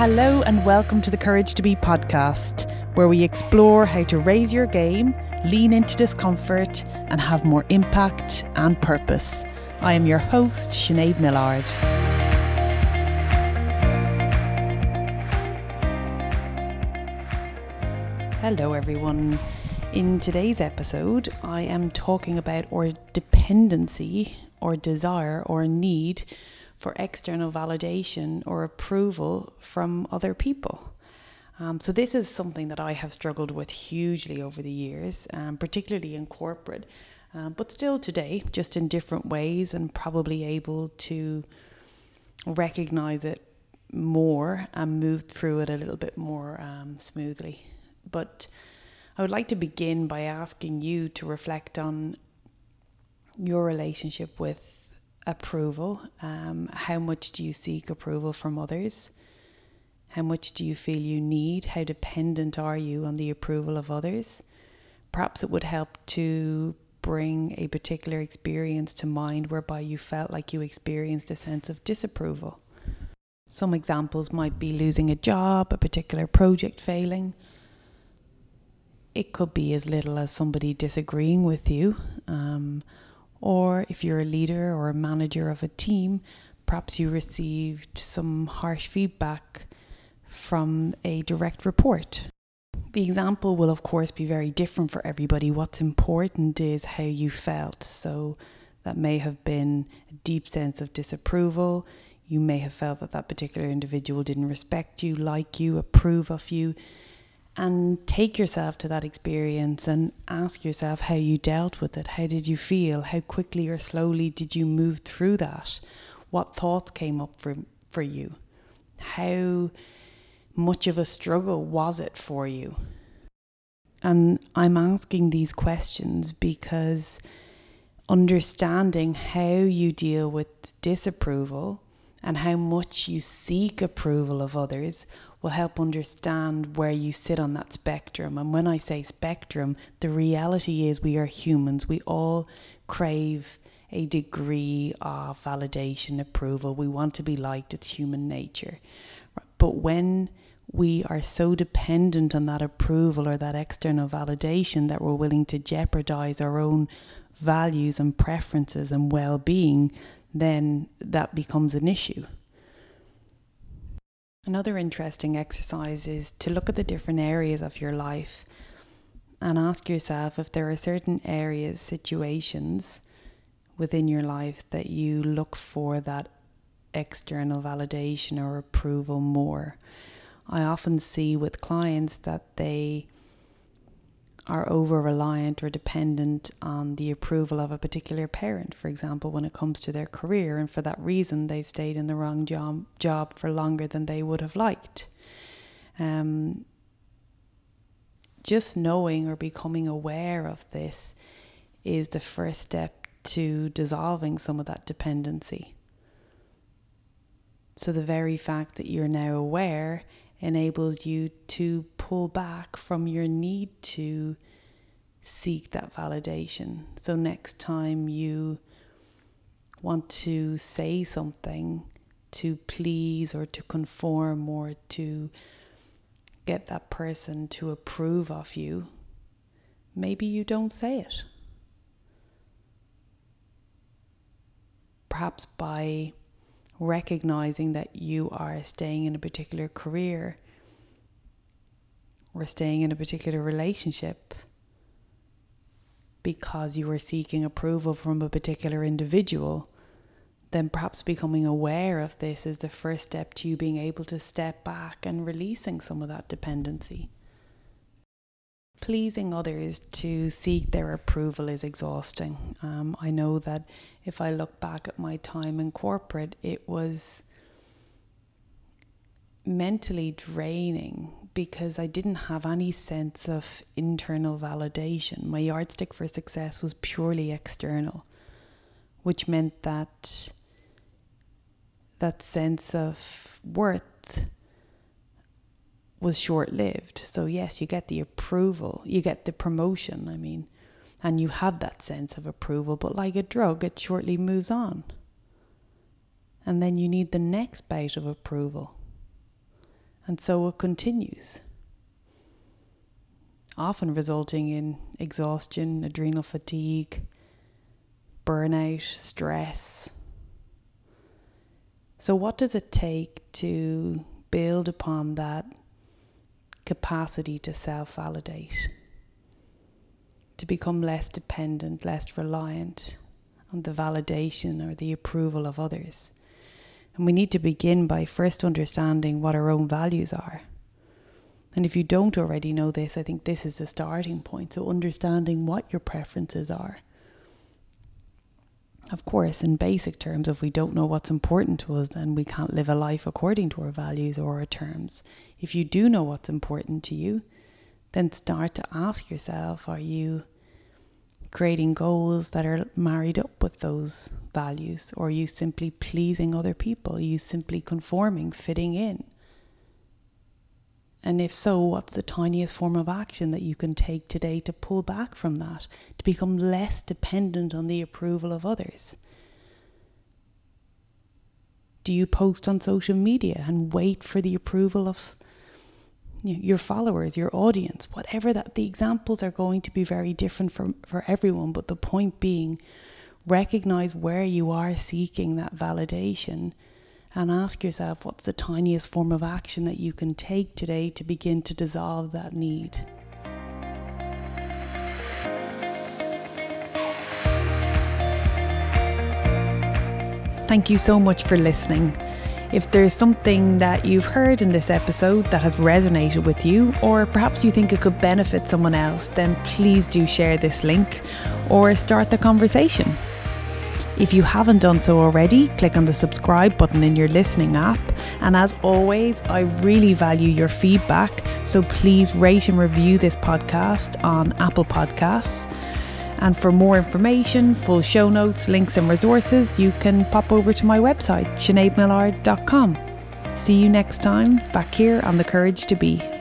Hello, and welcome to the Courage to Be podcast, where we explore how to raise your game, lean into discomfort, and have more impact and purpose. I am your host, Sinead Millard. Hello, everyone. In today's episode, I am talking about our dependency or desire or need for external validation or approval from other people. Um, so, this is something that I have struggled with hugely over the years, um, particularly in corporate, uh, but still today, just in different ways, and probably able to recognize it more and move through it a little bit more um, smoothly. But I would like to begin by asking you to reflect on your relationship with approval. Um, how much do you seek approval from others? How much do you feel you need? How dependent are you on the approval of others? Perhaps it would help to bring a particular experience to mind whereby you felt like you experienced a sense of disapproval. Some examples might be losing a job, a particular project failing. It could be as little as somebody disagreeing with you, um, or if you're a leader or a manager of a team, perhaps you received some harsh feedback from a direct report. The example will, of course, be very different for everybody. What's important is how you felt. So, that may have been a deep sense of disapproval. You may have felt that that particular individual didn't respect you, like you, approve of you and take yourself to that experience and ask yourself how you dealt with it. How did you feel? How quickly or slowly did you move through that? What thoughts came up for, for you? How much of a struggle was it for you? And I'm asking these questions because understanding how you deal with disapproval and how much you seek approval of others will help understand where you sit on that spectrum. And when I say spectrum, the reality is we are humans. We all crave a degree of validation, approval. We want to be liked, it's human nature. But when we are so dependent on that approval or that external validation that we're willing to jeopardize our own values and preferences and well being, then that becomes an issue. Another interesting exercise is to look at the different areas of your life and ask yourself if there are certain areas, situations within your life that you look for that external validation or approval more. I often see with clients that they are over reliant or dependent on the approval of a particular parent, for example, when it comes to their career, and for that reason they've stayed in the wrong job, job for longer than they would have liked. Um, just knowing or becoming aware of this is the first step to dissolving some of that dependency. So, the very fact that you're now aware enables you to pull back from your need to seek that validation. So, next time you want to say something to please or to conform or to get that person to approve of you, maybe you don't say it. Perhaps by recognizing that you are staying in a particular career or staying in a particular relationship because you are seeking approval from a particular individual, then perhaps becoming aware of this is the first step to you being able to step back and releasing some of that dependency pleasing others to seek their approval is exhausting. Um, I know that if I look back at my time in corporate, it was mentally draining because I didn't have any sense of internal validation. My yardstick for success was purely external, which meant that that sense of worth was short lived. So, yes, you get the approval, you get the promotion, I mean, and you have that sense of approval, but like a drug, it shortly moves on. And then you need the next bout of approval. And so it continues, often resulting in exhaustion, adrenal fatigue, burnout, stress. So, what does it take to build upon that capacity to self validate? To become less dependent, less reliant on the validation or the approval of others. And we need to begin by first understanding what our own values are. And if you don't already know this, I think this is the starting point. So, understanding what your preferences are of course, in basic terms, if we don't know what's important to us, then we can't live a life according to our values or our terms. If you do know what's important to you, then start to ask yourself are you creating goals that are married up with those values, or are you simply pleasing other people? You simply conforming, fitting in? And if so, what's the tiniest form of action that you can take today to pull back from that, to become less dependent on the approval of others? Do you post on social media and wait for the approval of your followers, your audience, whatever that the examples are going to be very different for, for everyone, but the point being recognize where you are seeking that validation and ask yourself what's the tiniest form of action that you can take today to begin to dissolve that need. Thank you so much for listening. If there's something that you've heard in this episode that has resonated with you, or perhaps you think it could benefit someone else, then please do share this link or start the conversation. If you haven't done so already, click on the subscribe button in your listening app. And as always, I really value your feedback, so please rate and review this podcast on Apple Podcasts. And for more information, full show notes, links, and resources, you can pop over to my website, sineadmillard.com. See you next time back here on The Courage to Be.